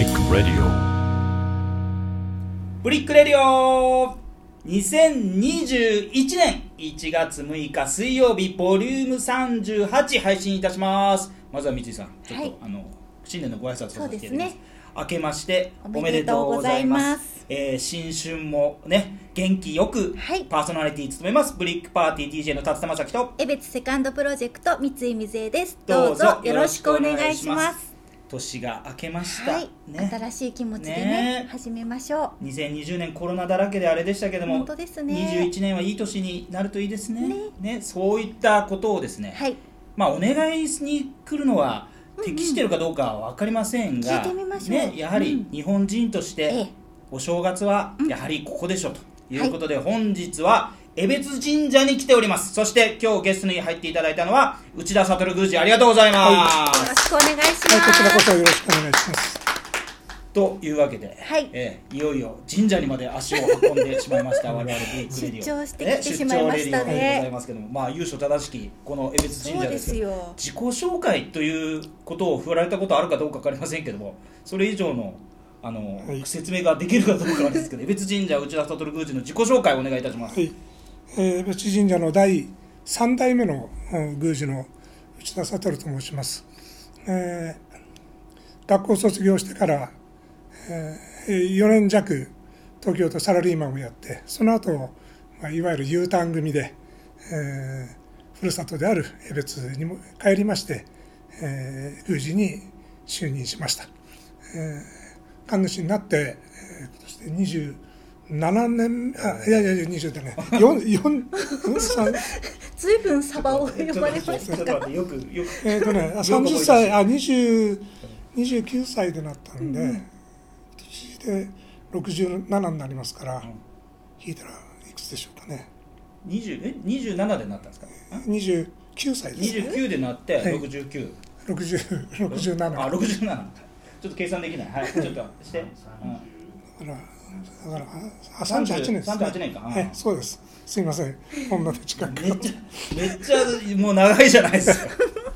Brick Radio. Brick Radio。2021年1月6日水曜日ボリューム38配信いたします。まずは三井さんちょっと、はい。あの新年のご挨拶をさせていただきます。ね。明けましておおめめでとうごございます。ます。えー新春もね元気よくはい。パーソナリティ務めます。ブリックパーティー DJ の辰田正樹と江別セカンドプロジェクト三井水江です。どうぞよろしくお願いします年が明けました、はい、ね。新しい気持ちでねね。始めましょ2020年コロナだらけであれでしたけども本当ですね。21年はいい年になるといいですね。ね。ねそういったことをですね、うはい。まあお願いに来るのは適してるかどうかは分かりませんが、聞いてみましょう。ね、やはりうん。日本人としてええ。お正月はやはりここでしょということで、本日は江別神社に来ております。そして今日ゲストに入っていただいたのは内田悟宮司ありがとうございます、よろしくお願いします、はい、こちらこそよろしくお願いします。というわけで、はい。ええいよいよ神社にまで足を運んでしまいました。我々ブリックレディオ。出張してきてしまいましたね。え出張レディオでございますけどもまあ由緒正しきこの江別神社ですけどすよ。自己紹介ということを振られたことあるかどうか分かりませんけどもそれ以上のあの、はい。説明ができるかどうかなんですけど江別神社内田悟宮司の自己紹介をお願いいたします、はい、えー、別神社の第三代目の宮司の内田悟と申します。えー学校卒業してから、えー、4年弱東京とサラリーマンをやってその後、まあいわゆる U ターン組で、えーふるさとである江別にも帰りまして、えー宮司に就任しました。えー神主になって、えー今年で27年あいやいやいや20だね4 4三？ずいぶんサバを呼ばれました。よくよく。えーとねあよく思い30出した歳あ20 29歳でなったんで、今年で67になりますから、聞いたらいくつでしょうかね。20え？27でなったんですか？29歳ですね。29でなってはい。69、60 67あだ67ちょっと計算できない。はいちょっとして、うんからだからあ38年です、ね、38年か。はいそうです。すいません。こんなで近く。めっちゃめっちゃもう長いじゃないですか。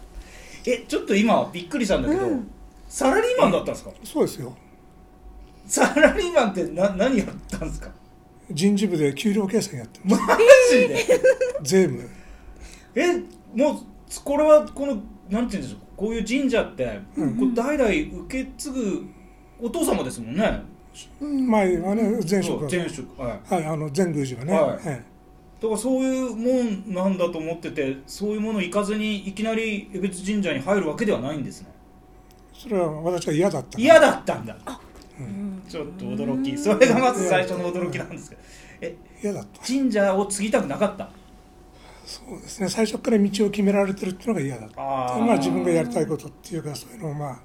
えちょっと今びっくりしたんだけど、サラリーマンだったんですか？そうですよ。サラリーマンってな何やったんですか？人事部で給料計算やってまマジで？税務。えもうこれはこのなんて言うんでしょう。こういう神社って、うん。こう代々受け継ぐお父様ですもんね前はね前職前職。はい。はいあの全宮司はね、はい。はいだからそういうもんなんだと思っててそういうものを行かずにいきなり江別神社に入るわけではないんですね。それは私が嫌だった嫌だったんだ。うん。ちょっと驚き。それがまず最初の驚きなんですけど。え嫌だった。神社を継ぎたくなかった？そうですね。最初から道を決められてるっていうのが嫌だった。あまあ自分がやりたいことっていうかそういうのもまあ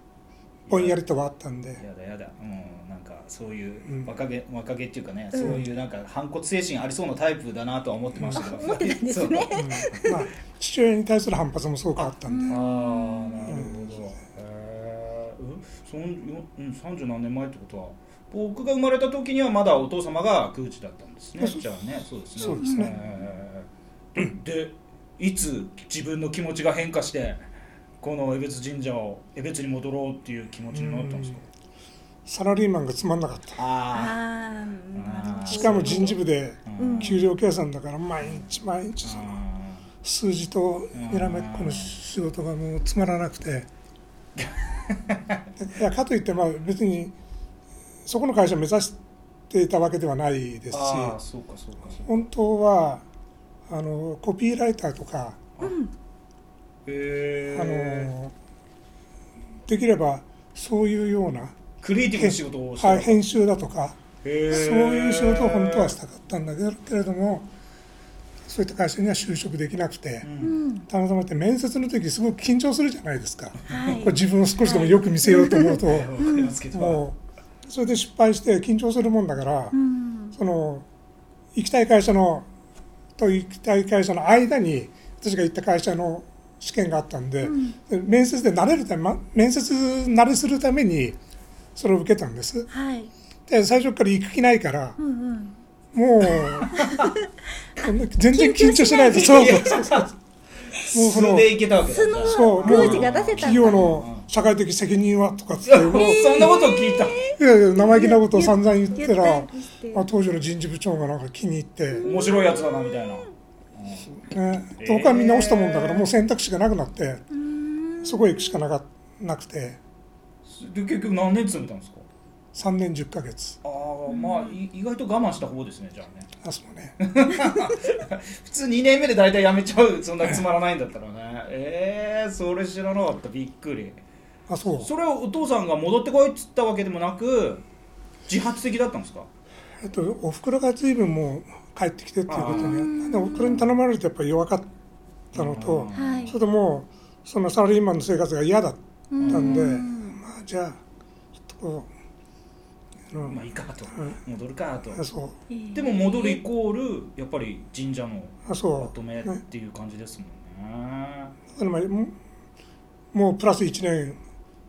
ぼんやりとはあったんで。やだやだ。うんなんかそういううん。若気若気っていうかね、そういうなんか反骨精神ありそうなタイプだなとは思ってましたけど、思ってたんですね。まあ父親に対する反発もすごくあったんで。ああなるほど、へえうんそんようん30何年前ってことは僕が生まれた時にはまだお父様が宮司だったんですね。じゃあねそうですね。そうですね。でいつ自分の気持ちが変化してこの江別神社を江別に戻ろうっていう気持ちになったんですか？サラリーマンがつまんなかった。しかも人事部でうん。給料計算だから毎日毎日そのあ数字とにらめっこの仕事がもうつまらなくて。いやかといってまあ別にそこの会社を目指していたわけではないですし本当はあのコピーライターとかへあえのできればそういうような、クリエイティブな仕事をしてはい、編集だとかそういう仕事を本当はしたかったんだけれどもそういった会社には就職できなくて、うん。たまたまって面接の時すごく緊張するじゃないですか、はい。これ自分を少しでもよく見せようと思うと、わかりますけど、もうそれで失敗して緊張するもんだから、うん。その行きたい会社のと行きたい会社の間に私が行った会社の試験があったんで,で、面接で慣れるためま面接慣れするためにそれを受けたんです。はい。で最初から行く気ないからうんうん。もう 全然緊張しないでそうそうそうそう。もうその素でいけたわけそう宮司が出せたんだ。企業の社会的責任はとかっつってもうそんなことを聞いた。いやいや生意気なことを散々言ってたらまあ、当時の人事部長がなんか気に入って、面白いやつだなみたいなね、で他はみんな落ちたもんだからもう選択肢がなくなってそこへ行くしかなかなくて。で結局何年勤めたんですか？3年10ヶ月。ああまあい意外と我慢した方ですねじゃあね。あそうね。普通2年目で大体辞めちゃうそんなつまらないんだったらね。えー、それ知らなかったびっくり。あそう。それはお父さんが戻ってこいっつったわけでもなく自発的だったんですか？えっとおふくろが随分もう帰ってきてっていうことにでおふくろに頼まれるとやっぱり弱かったのとはい。それともうそのサラリーマンの生活が嫌だったんでうん。まあじゃあちょっとこうまあいいかと。戻るかと。あそう。えー。でも戻るイコールやっぱり神社のあそう。まとめっていう感じですもんね。あのまあももうプラス1年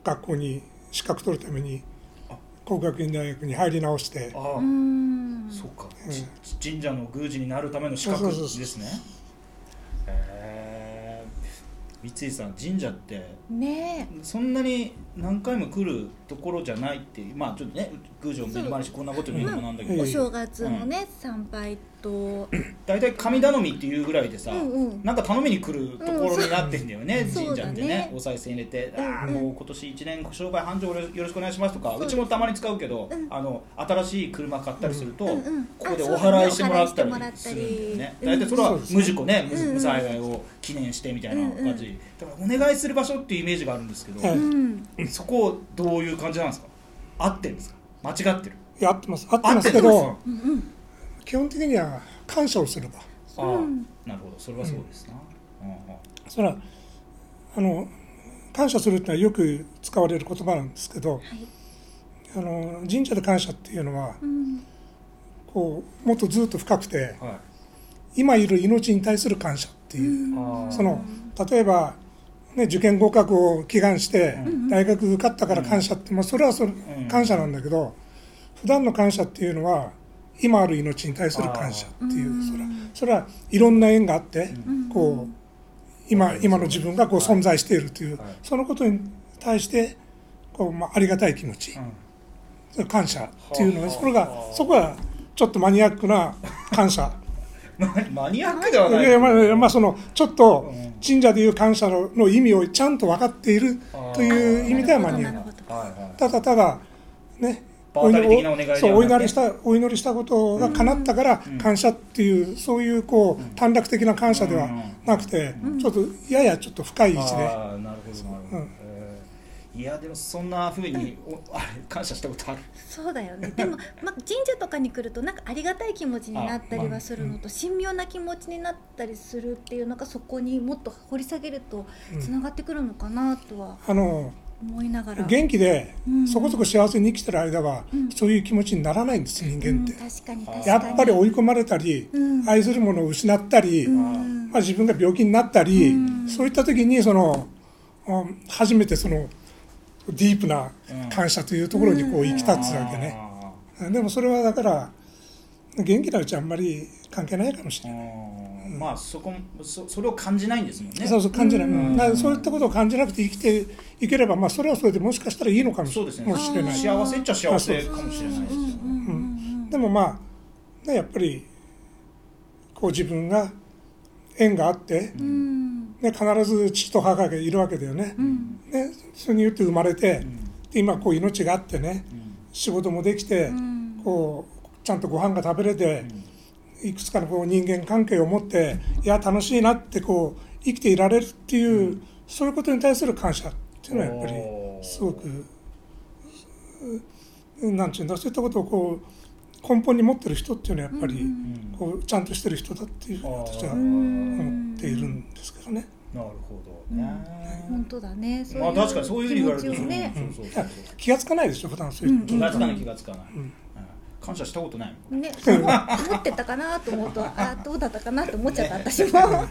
学校に資格取るためにあ工学院大学に入り直して。ああ、うん。そうか、うん。ち神社の宮司になるための資格そうそうそうですねへえ三井さん神社ってねそんなに何回も来るところじゃないっていうまあちょっとね宮司を目にしてこんなこと言うのもなんだけど。えお正月のね参拝と。大体神頼みっていうぐらいでさ、うん。うん。なんか頼みに来るところになってんだよね、うん。神社ってね。ねお賽銭入れて「うんああもう今年1年商売繁盛よろしくお願いします」とかうちもたまに使うけど、うん。あの新しい車買ったりすると、うんうん。ここでおあそうだね払いしてもらったりするんだよね。うん大体それは無事故ね無災害を記念してみたいな感じ、だからお願いする場所っていうイメージがあるんですけど、そこどういう感じなんですか？合ってるんですか？間違ってる。いや合ってます。合ってますけどうんうん基本的には感謝をすれば。あなるほど。それはそうですな、うんうん。それはあの感謝するってのはよく使われる言葉なんですけどはい。あの神社で感謝っていうのはうんこうもっとずっと深くてはい。今いる命に対する感謝っていう、その例えば、ね、受験合格を祈願してうん大学受かったから感謝って、まあ、それはそれん。感謝なんだけど普段の感謝っていうのは今ある命に対する感謝っていううん。それはそれはいろんな縁があってうん。こう今今の自分がこう存在しているというはい。そのことに対してこう、まあ、ありがたい気持ち。うん。感謝っていうのはそれがはあそこはちょっとマニアックな感謝。ま マニアックではいない。やいやまあまあそのちょっとうん。神社でいう感謝のの意味をちゃんと分かっているという意味ではマニアック。ただただねお祈りしたお祈りしたことが叶ったからうん。感謝っていうそういうこう短絡的な感謝ではなくてちょっとややちょっと深い位置で。なるほどなるほど、うん。えーいやでもそんなふうにおあれ感謝したことある？そうだよね。でも、まあ、神社とかに来るとなんかありがたい気持ちになったりはするのと神妙な気持ちになったりするっていうのがそこにもっと掘り下げるとつながってくるのかなとはあの思いながら、元気でうん。そこそこ幸せに生きてる間はうん。そういう気持ちにならないんです人うん間って。確かに確かに。やっぱり追い込まれたりうん。愛するものを失ったりうん。まあ、自分が病気になったり、うん。そういった時にそのうん初めてそのディープな感謝というところにこう行き立つわけね、あでもそれはだから元気なうちはあんまり関係ないかもしーれない、うん。まあそこそそれを感じないんですもんね。そうそう感じない、うん。そういったことを感じなくて生きていければ、まあ、それはそれでもしかしたらいいのかもしれない。幸せっちゃ幸せかもしれないですよねでもまあ、ね、やっぱりこう自分が縁があって、うんね、必ず父と母がいるわけだよね,、うん。ねそれによって生まれて、ん。で今こう命があってね仕事もできて、うん。こうちゃんとご飯が食べれて、いくつかのこう人間関係を持っていや楽しいなってこう生きていられるっていう、そういうことに対する感謝っていうのはやっぱりすごくうなんていうんだそういったことをこう根本に持ってる人っていうのはやっぱり、うん。こうちゃんとしてる人だっていうふうに私は思っているんですけどね。なるほどね。本当だね。まあ確かにそういうふうに言われるとね。気がつかないでしょ普段そういう気がつかない気がつかない、感謝したことないね、思思ってたかなと思うとあどうだったかなと思っちゃった私も。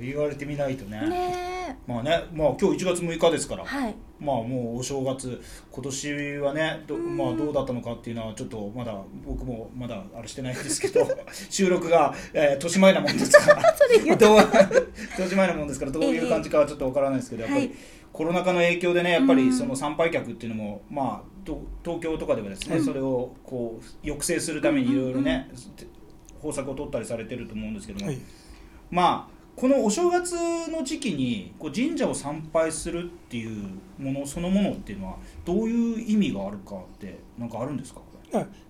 言われてみないとね。ね。まあね、まあ今日1月6日ですから、はい。まあもうお正月今年はねど,、まあ、どうだったのかっていうのはちょっとまだ僕もまだあれしてないんですけど 収録が、えー年前なもんですから。年前なもんですからどういう感じかはちょっとわからないですけど、やっぱり、はいコロナ禍の影響でねやっぱうん。りその参拝客っていうのも、まあと東京とかではですね、それをこう抑制するためにいろいろね、方策を取ったりされてると思うんですけども、はい。まあこのお正月の時期にこう神社を参拝するっていうものそのものっていうのはどういう意味があるかってなんかあるんですか？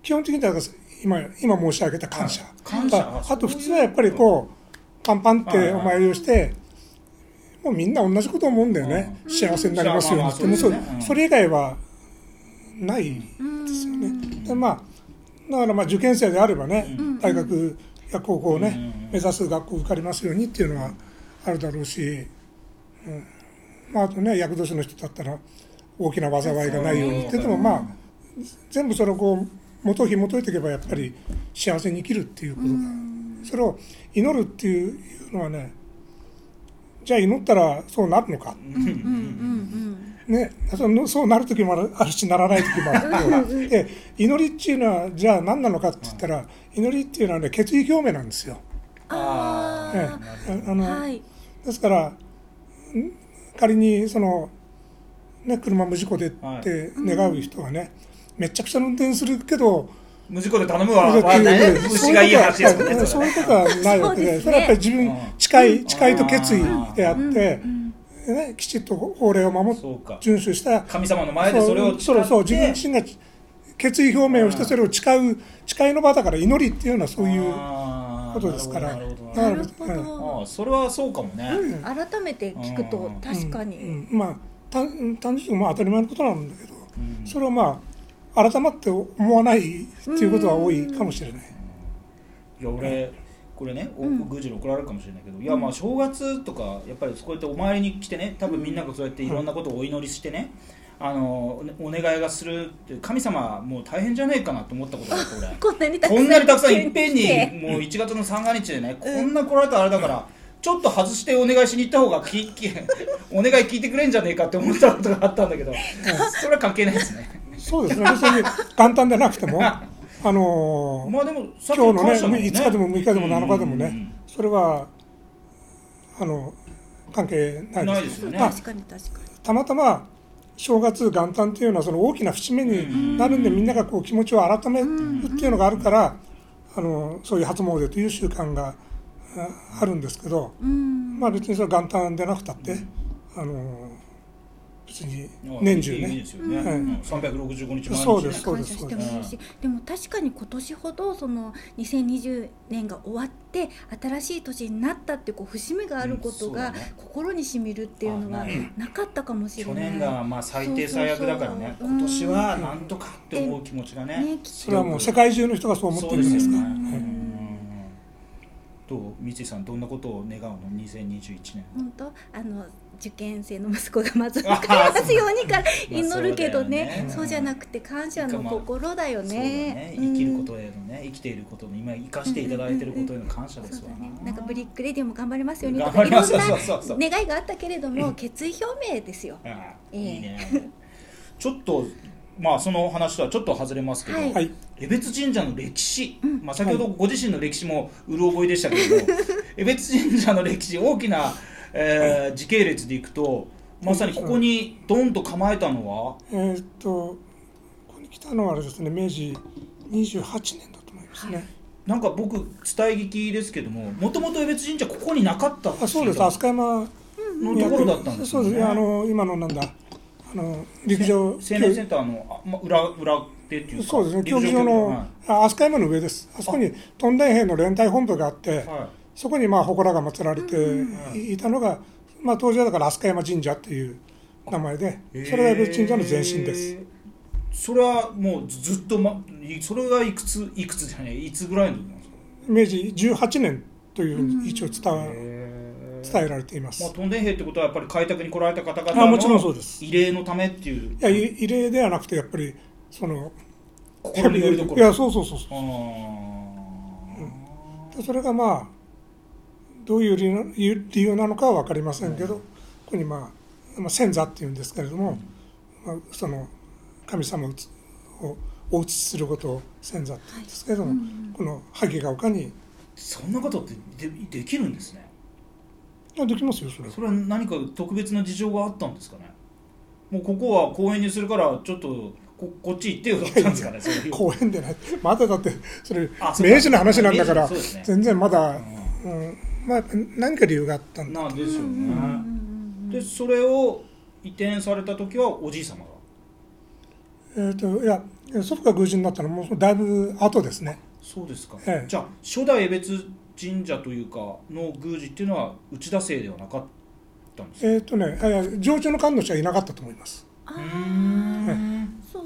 基本的には今今申し上げた感謝、はい。感謝。あと普通はやっぱりこうパンパンってお参りをして、もうみんな同じこと思うんだよね、うん。幸せになりますように。って、うん。もうそそれ以外はないですよね。でまあだからまあ受験生であればね、うん。大学や高校をね、うん。目指す学校受かりますようにっていうのはあるだろうし、うん。まあ、あとね厄年の人だったら大きな災いがないようにって言ってもまあ全部それをこう元を紐解いていけばやっぱり幸せに生きるっていうこと。が、それを祈るっていうのはねじゃあ祈ったらそうなるのか、うんうんうんね、そのそうなる時もあるしならない時もある。で祈りっていうのはじゃあ何なのかって言ったら祈りっていうのはね決意表明なんですよ。あえー。えあのはい。ですからん仮にその、ね、車無事故でって願う人はね、めちゃくちゃ運転するけど無事故で頼むわ。がいい話ですよねそういうことはないわけでそれはやっぱり自分うん。誓い誓いと決意であって、うん。ね、きちっと法令を守っそうか。遵守した。神様の前でそれをそうそう自分誓自身が決意表明をしてそれを誓う誓いの場だから祈りっていうのはそういうことですから。なるほどなだるほど。なるほうんそれはそうかもね、改めて聞くと確かに、まあ単単純にまあ当たり前のことなんだけど、うん。それはまあ改まって思わないっていうことは多いかもしれない。いや俺これね、おうん。宮司に怒られるかもしれないけど、いやまあ正月とかやっぱりこうやってお参りに来てね多分みんながそうやっていろんなことをお祈りしてね、あのお願いがするって神様もう大変じゃねえかなと思ったことがあって俺。こんなにたくさんこんなにたくさんいっぺんにもう1月の三が日でね、こんな来られたらあれだからちょっと外してお願いしに行った方がききお願い聞いてくれんじゃねえかって思ったことがあったんだけどそれは関係ないですねそうですね。別に簡単でなくても あのーまあでも今日のね感謝だもん5日でも6日でも7日でもね、それはあの関係ないですないですよね。まあ確かに確かに。たまたま正月元旦っていうのはその大きな節目になるんでみんながこう気持ちを改めるっていうのがあるからあのそういう初詣という習慣がああるんですけど、うん。まあ別にそれ元旦でなくたってあの別に年中ね。ですよね、うん。うん365日毎日。ねそうです感謝してもいいしでも確かに今年ほどその2020年が終わって新しい年になったってこう節目があることが心にしみるっていうのはあなかったかもしれ去ない。年がまあ最低最悪だからね。そうそうそう。今年はなんとかって思う気持ちがねそれはもう世界中の人がそう思ってそうでるんですすかどう？三井さんどんなことを願うの？2021年。本当？あの受験生の息子がまず受かりますようにから祈るけどね,、まあそうじゃなくて感謝の心だよねね。生きることへのね生きていることの今生かしていただいていることへの感謝ですわ。ね、なんかブリックレディオも頑張りますようにと頑かいろんな願いがあったけれども決意表明ですよ。ああええ。いいね。ちょっとまあその話とはちょっと外れますけど、はい。はい江別神社の歴史、まあ、先ほどご自身の歴史もうる覚えでしたけれども 江別神社の歴史大きな、えー時系列でいくとまさにここにドンと構えたのは？えーっとここに来たのはあれですね明治28年だと思いますね、なんか僕伝え聞きですけどももともと江別神社ここになかったあそうです。飛鳥山たのところだったんですよね。そうです。ねあの今のなんだあの陸上青年センターのあ、ま、裏裏手っていうかそうですね競技場陸のはあ飛鳥山の上です。あそこに屯田兵の連隊本部があってい。はそこにまあ祠が祀られていたのが、まあ、当時はだから飛鳥山神社っていう名前でいそれが神社の前身です、それはもうずっと、ま、いそれがいくついくつじゃないいつぐらいの時なんですか？明治18年という一応伝伝えられています、まあ、トンデン兵ってことはやっぱり開拓に来られた方々あもちろんそうのです。慰霊のためっていう。いやい異例ではなくてやっぱりその心のよりどころ。いやそうそうそうそあー。うでそれがまあどういう理由なのかは分かりませんけど、こに、まあ、まあ先座っていうんですけれども、まあ、その神様をお移しすることを先座って言うんですけれども、うんうんこの萩ヶ丘に。そんなことってでできるんですね。あできますよそれは。それは何か特別な事情があったんですかね。もうここは公園にするからちょっとここっち行ってよだったんですかね 公園でないまだだってそれ明治の話なんだからね。全然まだ、ううんまあ、何か理由があったんだ。なんですよね、うんうんうんでそれを移転された時はおじい様が？えー、といや祖父が宮司になったのもだいぶ後ですね。そうですか、ええ。じゃあ初代江別神社というかの宮司っていうのは内田姓ではなかったんですか？えっ、とねいや常駐の神主はいなかったと思います。あうーーんそう。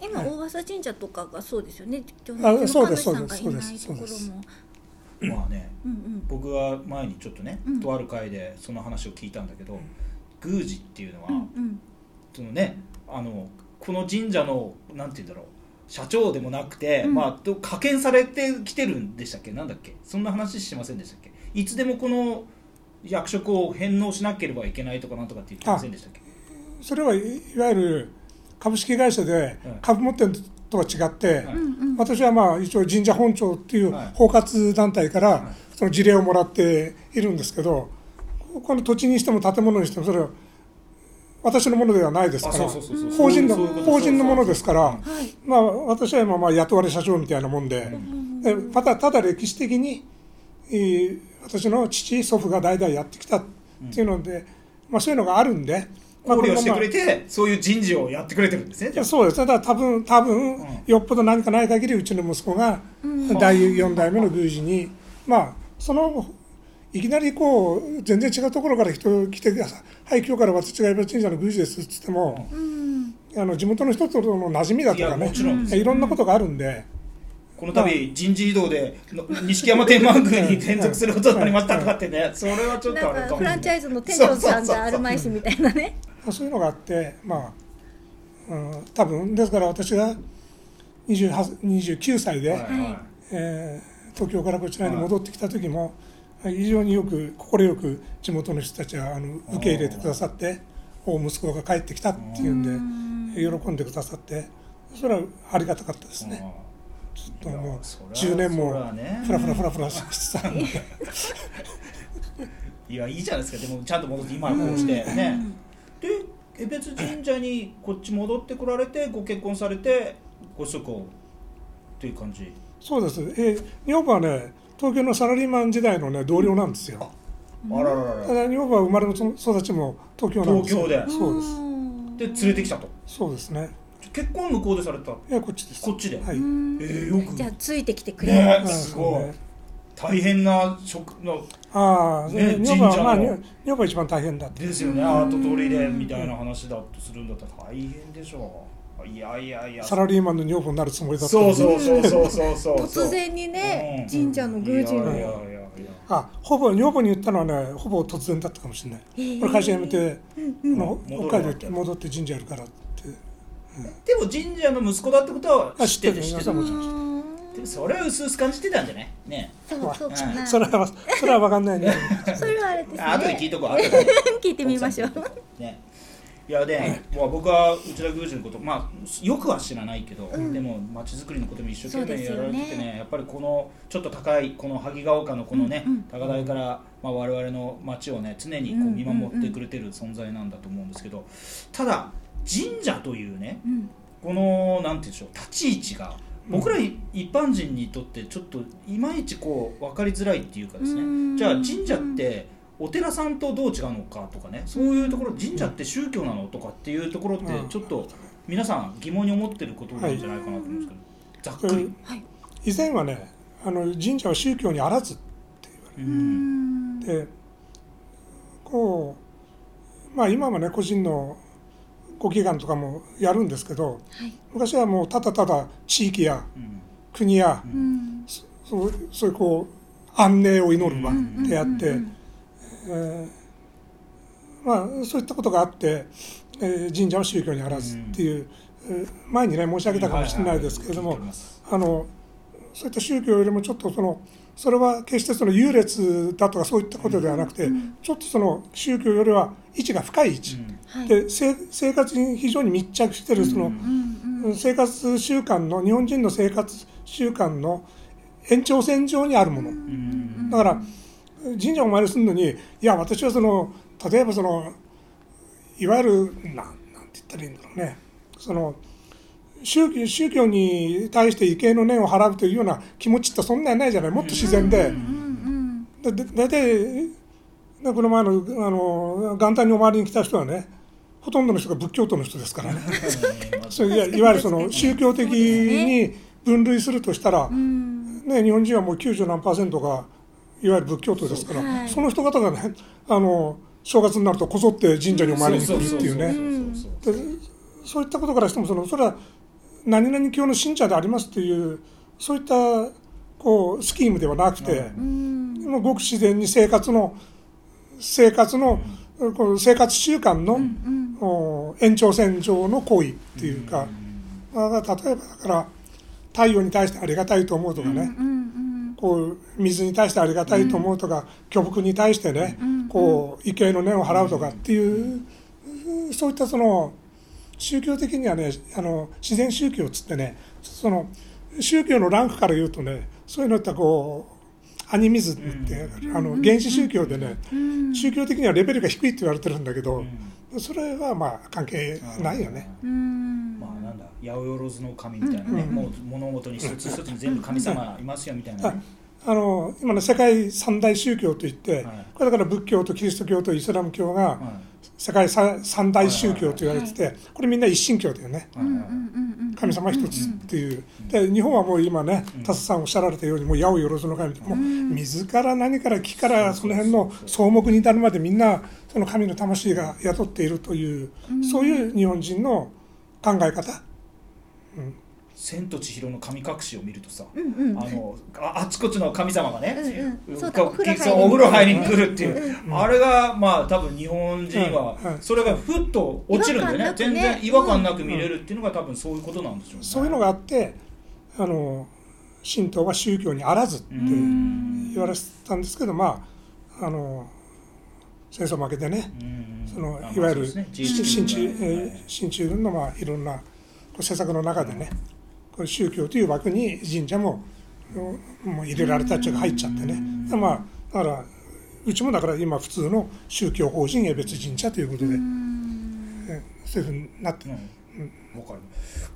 今大笠神社とかがそうですよね。あそうです神主さんがそういないところですそうですもまあねうんうん。僕が前にちょっとね、うん。とある会でその話を聞いたんだけど、宮司っていうのは、うんうん。そのねあのこの神社のなんて言うんだろう社長でもなくて、うん。まあと派遣されてきてるんでしたっけ？なんだっけ？そんな話しませんでしたっけ？いつでもこの役職を返納しなければいけないとかなんとかって言ってませんでしたっけ？それはいいわゆる株式会社でうん。株持ってるのとは違って、私はまあ一応神社本庁っていうはい。包括団体からはい。その事例をもらっているんですけどこの土地にしても建物にしてもそれは私のものではないですあから法人の法人のものですからはい。まあ私は今まあ雇われ社長みたいなもんででまたただ歴史的にえー私の父祖父が代々やってきたっていうのでまあそういうのがあるんでまあ考慮してくれこてそういう人事をやってくれてるんですねまあ。そうですただ多分多分うん。よっぽど何かない限りうちの息子がうん。第4代目の宮司にまあそのいきなりこう全然違うところから人が来てはい今日から私が江別神社の宮司ですっつってもうん。あの地元の人との馴染みだとかねもちろん。ですいろんなことがあるんで。この度人事異動での錦山天満宮に 転属することになりましたとかってね。それはちょっとあれかもなんかフランチャイズの店長さんがあるまいしみたいなねまあそういうのがあってまあ、うん、多分ですから私が28 29歳で、はいはい。えー東京からこちらに戻ってきた時も非常によく快く地元の人たちはあの受け入れてくださってお息子が帰ってきたっていうんで喜んでくださってそれはありがたかったですね。ちょっともうそりゃ10年もフラフラフラフラしてた。ん でいやいいじゃないですか。でもちゃんと戻って今はこうしてねで江別神社にこっち戻ってこられてご結婚されてご子息をっていう感じ。そうです、えー女房はね東京のサラリーマン時代のね同僚なんですよ。あらららたらだ女房は生まれも育ちも東京なんですよ。東京で。そうです。で連れてきたと。そうですね。結婚向こうでされた。いやこっちです。こっちで、はい、うんえーよく。じゃあついてきてくれ。るねすごい、大変な職のああ、ね女房はまあ女女房は一番大変だって。ですよね。アート通りでみたいな話だとするんだったら大変でしょう。いやいやいや。サラリーマンの女房になるつもりだったそうそうそうそうそうそう。突然にねうん。神社の宮司のいやいやいやいや。あほぼ女房に言ったのはねほぼ突然だったかもしれない、へーこれ会社辞めて、あの戻る北海道行って戻って神社やるからって。でも神社の息子だってことはあ知ってる。知っててるでもそれは薄々感じてたんじゃない？ねそうそうかな。それはそれは分かんないね。それはあれですねあ後で聞いとこう後で。聞いてみましょう。ね。いやで、まあ、僕は内田宮司のこと、まあ、よくは知らないけど、うん。でも街づくりのことも一生懸命やられててねねやっぱりこのちょっと高いこの萩ヶ丘のこのね、うんうん高台から、まあ、我々の街をね常にこう見守ってくれてる存在なんだと思うんですけどただ神社というねうん。このなんて言うんでしょう立ち位置が僕らい一般人にとってちょっといまいちこう分かりづらいっていうかですうん。ねじゃあ神社ってお寺さんとどう違うのかとかねそういうところ神社って宗教なのとかっていうところってうん。ちょっと皆さん疑問に思ってることなんじゃないかなと思うんですけどざっくり。はい。以前はねあの神社は宗教にあらずううん。ん。でこうまあ今もね個人のご祈願とかもやるんですけどはい。昔はもうただただ地域やうん。国やうん。そうそういうこう安寧を祈る場うんであって、うんうん。えーまあ、そういったことがあって、えー神社は宗教にあらずっていう、えー前にね申し上げたかもしれないですけれども、あのそういった宗教よりもちょっとそのそれは決してその優劣だとかそういったことではなくて、ちょっとその宗教よりは位置が深い位置、はい。でせ生活に非常に密着しているその、生活習慣の日本人の生活習慣の延長線上にあるもの、うんだから神社をお参りするのにいや私はその例えばそのいわゆるなんなんて言ったらいいんだろうね。その宗教宗教に対して畏敬の念を払うというような気持ちってそんなにないじゃない。もっと自然で。うんだだ大体ねこの前のあの元旦にお参りに来た人はねほとんどの人が仏教徒の人ですからね。そういわゆるその宗教的に分類するとしたら、うん。ね、日本人はもう90何パーセントがいわゆる仏教徒ですからそ,、はい。の人方がねあの正月になるとこぞって神社にお参りに来るっていうね。そういったことからしてもそのそれは何々教の信者でありますっていうそういったこうスキームではなくて。うん。もうごく自然に生活の生活の、この生活習慣の、延長線上の行為っていうか、まあ、例えばだから太陽に対してありがたいと思うとかね、こう水に対してありがたいと思うとか、巨木に対してね、うん。こう畏敬の念を払うとかっていう、そういったその宗教的にはねあの自然宗教っつってねその宗教のランクから言うとねそういうのってこうアニミズムって、あの原始宗教でね、うん。宗教的にはレベルが低いって言われてるんだけど、それはまあ関係ないよね。うん。まあなんだ八百万の神みたいなね、もう物事に一つ一つに全部神様いますよみたいなね、あの今の世界三大宗教といって、はい。これだから仏教とキリスト教とイスラム教がは世界三三大宗教と言われてて、これみんな一神教だよね。神様一つっていう、で日本はもう今ね田瀬さんおっしゃられたようにもう八百万の神もう水から何から木からその辺の草木に至るまでみんなその神の魂が宿っているという、そういう日本人の考え方。千と千尋の神隠しを見るとさ、うんうん。あのああちこちの神様がね、うんうん。お風呂入りに。そうお風呂入りに来るっていう、あれがまあ多分日本人はうんうん。それがふっと落ちるんでねね。全然違和感なく見れるっていうのが多分そういうことなんでしょうね。そういうのがあってあの神道は宗教にあらずってうん。言われてたんですけどまああの戦争負けてねうん。そのあいわゆるまあそうですね。新新中自由えー新中軍のまあいろんなこう施策の中でねこう宗教という枠に神社もうんもう入れられたっちゅうか入っちゃってね。だからまあだからうちもだから今普通の宗教法人江別神社ということで、えそういうふうになってうん。わかる。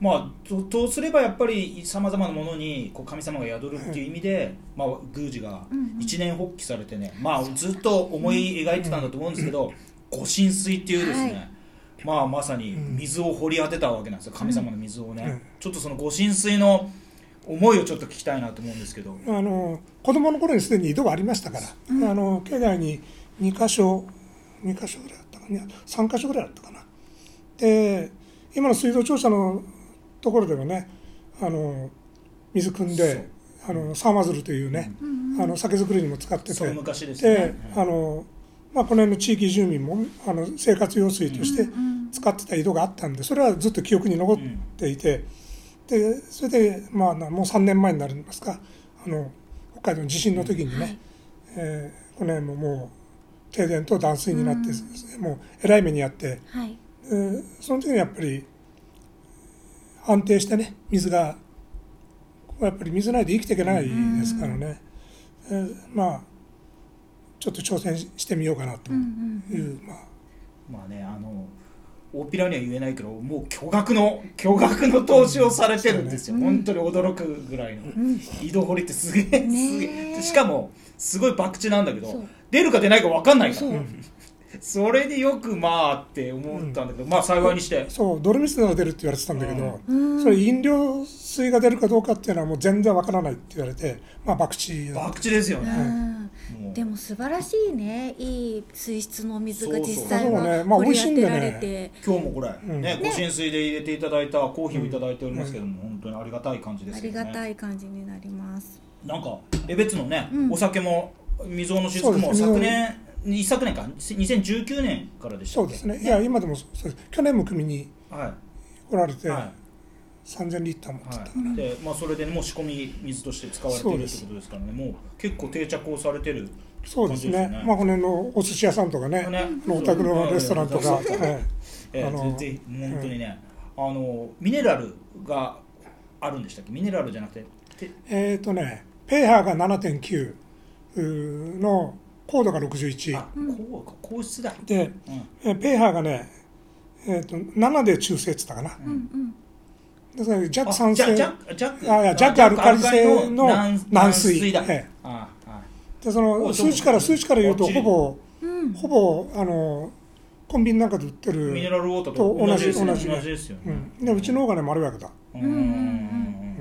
まあととすればやっぱりさまざまなものにこう神様が宿るっていう意味で、まあ、宮司が一年発起されてね、まあ、ずっと思い描いてたんだと思うんですけど、御神水っていうですね、はいまあ、まさに水を掘り当てたわけなんですよ。神様の水をね、うん。ちょっとその御神水の思いをちょっと聞きたいなと思うんですけど、あの子供の頃にすでに井戸がありましたから、あの境内に2箇所2箇所ぐらいあったかな。3箇所ぐらいあったかな。で今の水道庁舎のところではねあの水汲んであのサーマズルというね、あの酒造りにも使っててそう昔ですでね、あのまあ、この辺の地域住民もあの生活用水として使ってた井戸があったんでそれはずっと記憶に残っていて、でそれで、まあ、なもう3年前になりますか。あの北海道の地震の時にね、えーこの辺ももう停電と断水になって、もうえらい目にあって、はい。えーその時にやっぱり安定してね水がやっぱり水ないで生きていけないですからね、えーまあちょっと挑戦してみようかなという、まあ。まあねあの大っぴらには言えないけどもう巨額の巨額の投資をされてるんですよ、本当に驚くぐらいの、井戸掘りってすげえすねげえ。え。しかもすごい博打なんだけど出るか出ないか分かんないからそうそれでよくまあって思ったんだけど、まあ幸いにして。そう泥水が出るって言われてたんだけど、うん。それ飲料水が出るかどうかっていうのはもう全然わからないって言われてまあ博打だ博打ですようね、う。でも素晴らしいね。いい水質の水がそうそう。実際そうね。はまあ掘り当てら美味しいんでれて。今日もこれ、ん。ねご神水で入れていただいたコーヒーをいただいておりますけども、本当にありがたい感じですね。りがたい感じになります。なんか江別のね、うん。お酒も水尾の雫も昨年一昨年か。2019年からでしたそうですね。いや今でもそうです。去年も組には来られて、い、は3000リッター持ってた、はい、でまあそれで、ね、もう仕込み水として使われてるってことですからね。もう結構定着をされてるそうですね。ねまあこの辺のお寿司屋さんとかねね。お宅のレストランとか、はい。えあのー、ぜひ本当にね、あのミネラルがあるんでしたっけ？ミネラルじゃなくて。てえっ、とねが7.9うーの高度が61あ、こう硬質だ、で、うん。えー pH がね、えー、と7で中性って言ったかな、うんうん。だから弱あ酸性。じゃジャックジャック。あいやジャックアルカリ性の軟軟水だ、ええ。ああでそのお数値から数値から言うとほぼうん。ほぼあのコンビニなんかで売ってるミネラルウォーターとと同じですよね。同じ同じ。ですよね、うん、でうちの方がねまろやかだ、うんうんうんうんうん、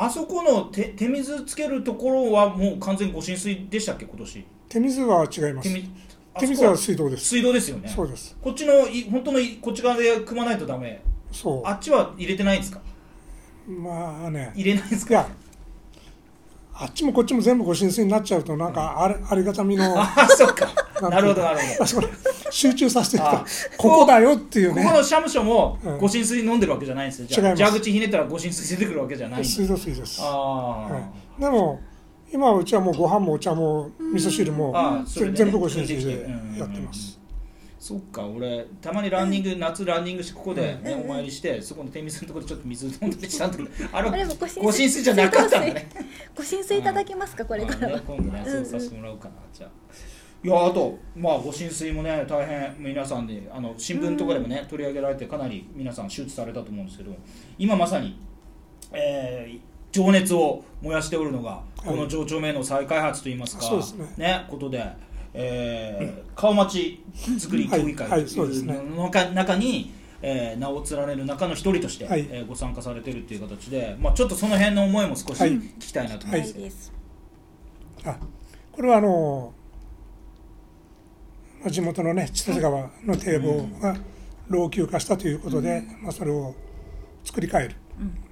あそこの手手水つけるところはもう完全にご浸水でしたっけ？今年。手水は違います。手水は水道です。水道ですよね。そうです。こっちのい本当のいこっち側で汲まないとダメ。そあっちは入れてないんですか？うまあね。入れないんですか？いやあっちもこっちも全部ご浸水になっちゃうとなんかあれありがたみのあそっか。なるほどなるほど集中させてると。あここだよっていうこね。この社務所もうん。ご浸水飲んでるわけじゃないんですよ。じゃあ違います。蛇口ひねったらご浸水出てくるわけじゃないんです水道水です、あはい、でも今はうちはもうご飯もお茶も味噌汁もああそれでね全部ご浸水でうんうんうん。やってますそっか俺たまにランニング、夏ランニングしてここで、ねお参りしてそこの手水のところでちょっと水飲んだりしたんだけどあれあれもご浸水。ご浸水じゃなかったんだね。ご浸水いただけますかこれから。はまあね、今度ねそうさせてもらおうかな、じゃあいやあとまあご浸水もね大変皆さんであの新聞とかでもね、取り上げられてかなり皆さん周知されたと思うんですけど今まさに、えー情熱を燃やしておるのがこの上長名の再開発といいますか、そうですね。ことで、えー顔町づくり協議会はいはい。とい。うの中中に、えー名を連ねる中の一人として、はい。えーご参加されてるっていう形で、まあ、ちょっとその辺の思いも少しはい。聞きたいなと思います。ですあこれはあの、まあ、地元のね千歳川の堤防が老朽化したということで、まあ、それを作り変える、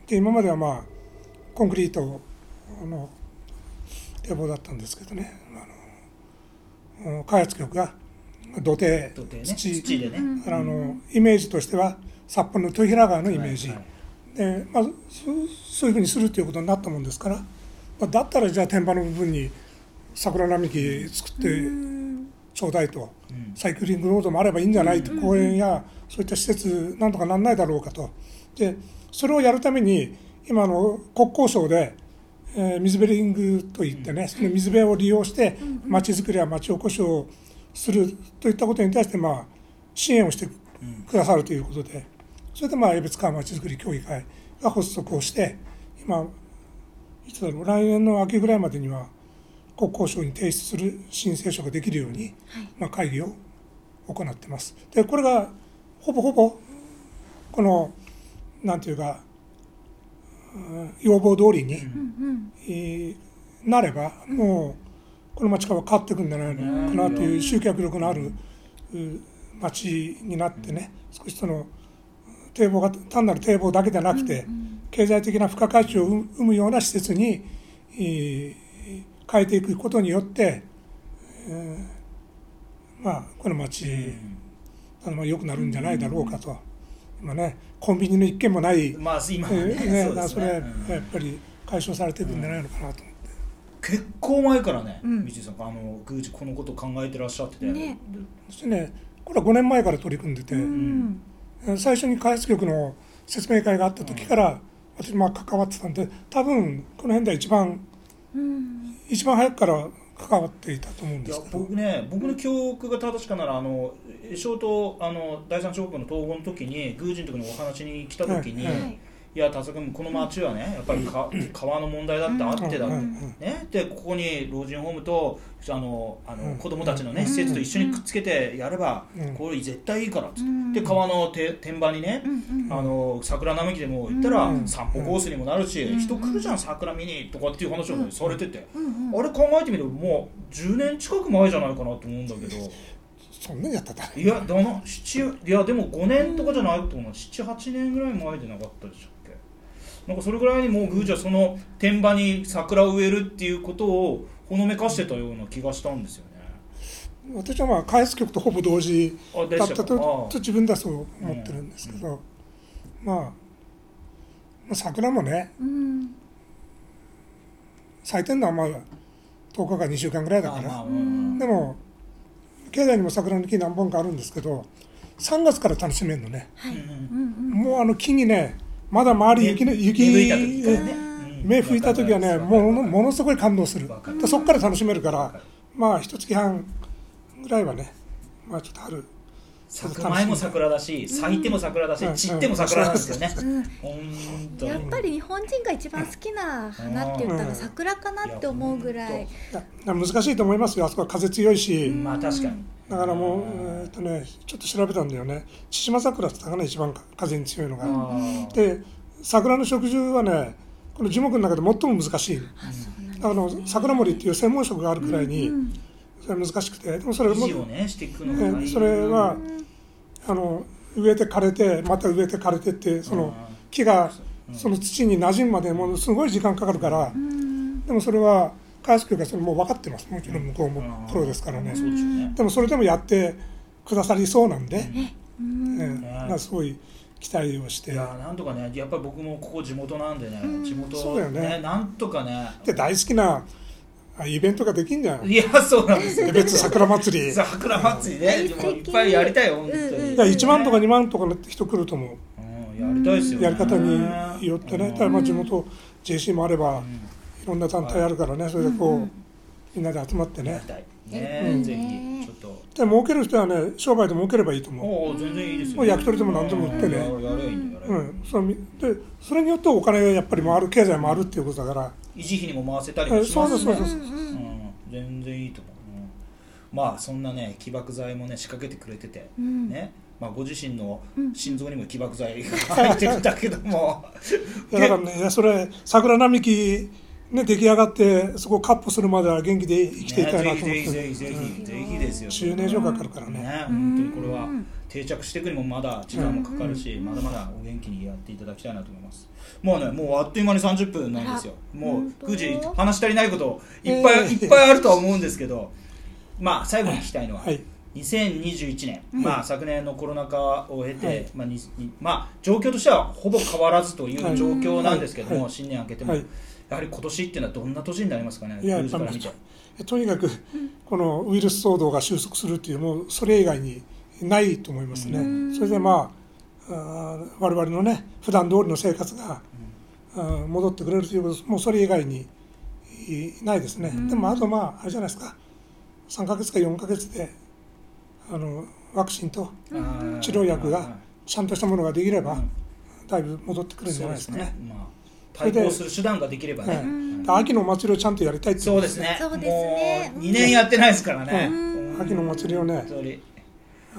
で今まではまあコンクリートの堤防だったんですけどね。あの開発局が土手土手ね。土土でね、あのイメージとしては札幌の豊平川のイメージ、はいはい。でまあ、そそういうふうにするということになったもんですから、まあ、だったらじゃあ天板の部分に桜並木作ってちょうだいと、うん。サイクリングロードもあればいいんじゃないと、公園やそういった施設なんとかなんないだろうかと。でそれをやるために今の国交省で、えー水ベリングといってね、その水辺を利用して町づくりや町おこしをするといったことに対して、まあ、支援をしてくださるということで、それでまあ江別川まちづくり協議会が発足をして今いつだろう来年の秋ぐらいまでには国交省に提出する申請書ができるように、まあ、会議を行ってます。でこれがほぼほぼこのなんていうかうん要望通りに、うんえーなればもうこの町から変わっていくんじゃないのかなという集客力のあるう町になってね少しその堤防が単なる堤防だけじゃなくて経済的な付加価値を生むような施設にえー変えていくことによって、えーまあこの町あのまあ良くなるんじゃないだろうかと。今ねコンビニの一軒もない。まあ今ねーねそれやっぱり解消されていくんじゃないのかなと思って。結構前からね、うん。道井さんあの宮司このことを考えてらっしゃって。て、ね。そしてねこれは5年前から取り組んでて、うん。最初に開発局の説明会があった時から私まあ関わってたんで多分この辺では一番うん一番早くから関わっていたと思うんですけど。僕ね僕の記憶が正しかならあの小とあの第三小学校の統合の時に宮司の時にお話に来た時に、はいはいいや田坂君この町はねやっぱりか川の問題だってあってだって、ね、でここに老人ホームとあのあの、うん。子供たちのね、うん。施設と一緒にくっつけてやれば、うん。これ絶対いいからっつって、うん。で川のて天板にね、あの桜並木でも行ったらうん。散歩コースにもなるし、うん。人来るじゃん桜見にとかっていう話をね、されてて、あれ考えてみるともう10年近く前じゃないかなと思うんだけど。そんなにやったらいやだな七いやでも5年とかじゃないと思う78年ぐらい前でなかったでしたっけなんかそれぐらいにもう宮司はその天場に桜を植えるっていうことをほのめかしてたような気がしたんですよね。私はまあ開発局とほぼ同時だったと自分ではそう思ってるんですけど、まあまあ桜もねうん。咲いてるのはまあ10日か2週間ぐらいだから、でも境内にも桜の木何本かあるんですけど3月から楽しめるのね、はい、ううんん。もうあの木にねまだ周り雪ね雪芽吹いた時からね。うん。芽吹いた時はねものものすごい感動する。でそこから楽しめるからまあ一月半ぐらいはねまあちょっと春咲く前も桜だし咲いても桜だしうん。散っても桜なん。ですよねやっぱり日本人が一番好きな花って言ったら桜かなって思うぐらい、いや難しいと思いますよ。あそこは風強いし、まあ確かにだからもう、えーっとね、ちょっと調べたんだよね。千島桜って言ったかな一番風に強いのが、で桜の植樹はねこの樹木の中で最も難しい。あの桜森っていう専門職があるくらいに、うんそれは難しくてでもそれもそれはあの植えて枯れてまた植えて枯れてってその木がその土に馴染むまでものすごい時間かかるから、うん。でもそれは開発局がそれもう分かってます。もちろん向こうもうん。プロですからね。でもそれでもやってくださりそうなんで、うん。ええ。だからすごい期待をして。いやなんとかねやっぱり僕もここ地元なんでね地元そうだよね。なんとかね。で大好きなあイベントができんじゃん。いやそうなんですよ。江別桜祭り。い 桜祭りね。いっぱいやりたいよ本当うんうんにや1万とか2万とかの人来ると思ううん。やりたいですよね。やり方によってね、ただまあ地元 JC もあれば、ろんな団体あるからね、それでこう、みんなで集まってね。ね。ぜひちょっと。で儲ける人はね、商売で儲ければいいと思おお全然いいですよもう焼き鳥でも何でも売ってね。そのでそれによってお金がやっぱり回る、経済回るっていうことだから、維持費にも回せたりもしますしね。えそうですそうです。うん全然いいと思う、うん。まあそんなね起爆剤もね仕掛けてくれてて、うん。ね。まあ、ご自身のうん。心臓にも起爆剤が入ってるんだけども。だからね、それ、桜並木、ね、出来上がって、そこをカップするまでは元気で生きていたいなと思っねぜひぜて、ひぜひぜひですよ。10年以上かかるからね。ね。本当にこれはうん定着していくにもまだ時間もかかるし、まだまだお元気にやっていただきたいなと思います。もうねもうあっという間に30分なんですよ。もう本当9時話し足りないこといっぱい、えーいっぱいあるとは思うんですけどまあ最後に聞きたいのは、はい、2021年、うん。まあ、昨年のコロナ禍を経て、はい。まあににまあ、状況としてはほぼ変わらずという状況なんですけども、はいはい。新年明けても、はいやはり今年っていうのはどんな年になりますかね、いや。とにかく、このウイルス騒動が収束するっていう、もうそれ以外にないと思いますね。うん。それでまあ、あー我々のね、普段通りの生活が、あー戻ってくれるということ、もうそれ以外にいないですね。でもあとまあ、あれじゃないですか、3ヶ月か4ヶ月で、あのワクチンと治療薬がちゃんとしたものができれば、うん。だいぶ戻ってくるんじゃないですかね。まあ、対抗する手段ができればね、秋のお祭りをちゃんとやりたいって。いそうですね。そうですね。もう2年やってないですからね、うん。秋のお祭りをね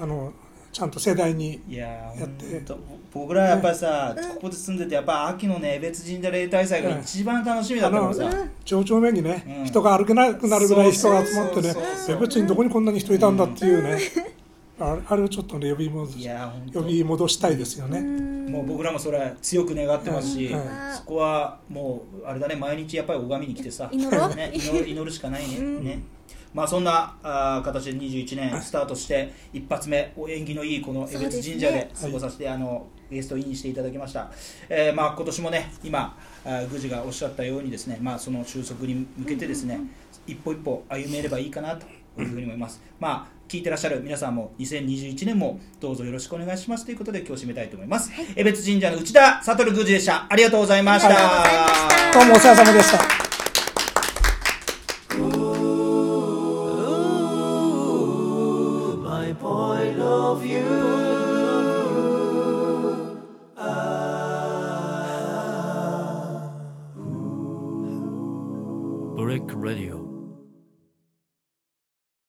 あのちゃんと盛大にいやって。僕らやっぱりさ、ここで住んでてやっぱ秋のね江別神社例大祭が一番楽しみだったからさ、うん上長目にね、うん。人が歩けなくなるぐらい人が集まってね別にどこにこんなに人いたんだっていうね、あれあれをちょっとね呼び戻呼び戻したいですよね。もう僕らもそれ強く願ってますし、うんうんそこはもうあれだね毎日やっぱり拝みに来てさ。祈ね、祈る祈るしかないね, うん。ね。まあそんなあー形で21年スタートして一発目お縁起のいいこの江別神社で過ごさせて、あのゲストインしていただきました、えーまあ今年もね今宮司がおっしゃったようにですねまあその収束に向けてですね、一歩一歩歩めればいいかなというふうに思います、まあ聞いてらっしゃる皆さんも2021年もどうぞよろしくお願いします。ということで今日締めたいと思います、江別神社の内田悟宮司でした。ありがとうございました。ありがとうございました。どうもお世話様でした。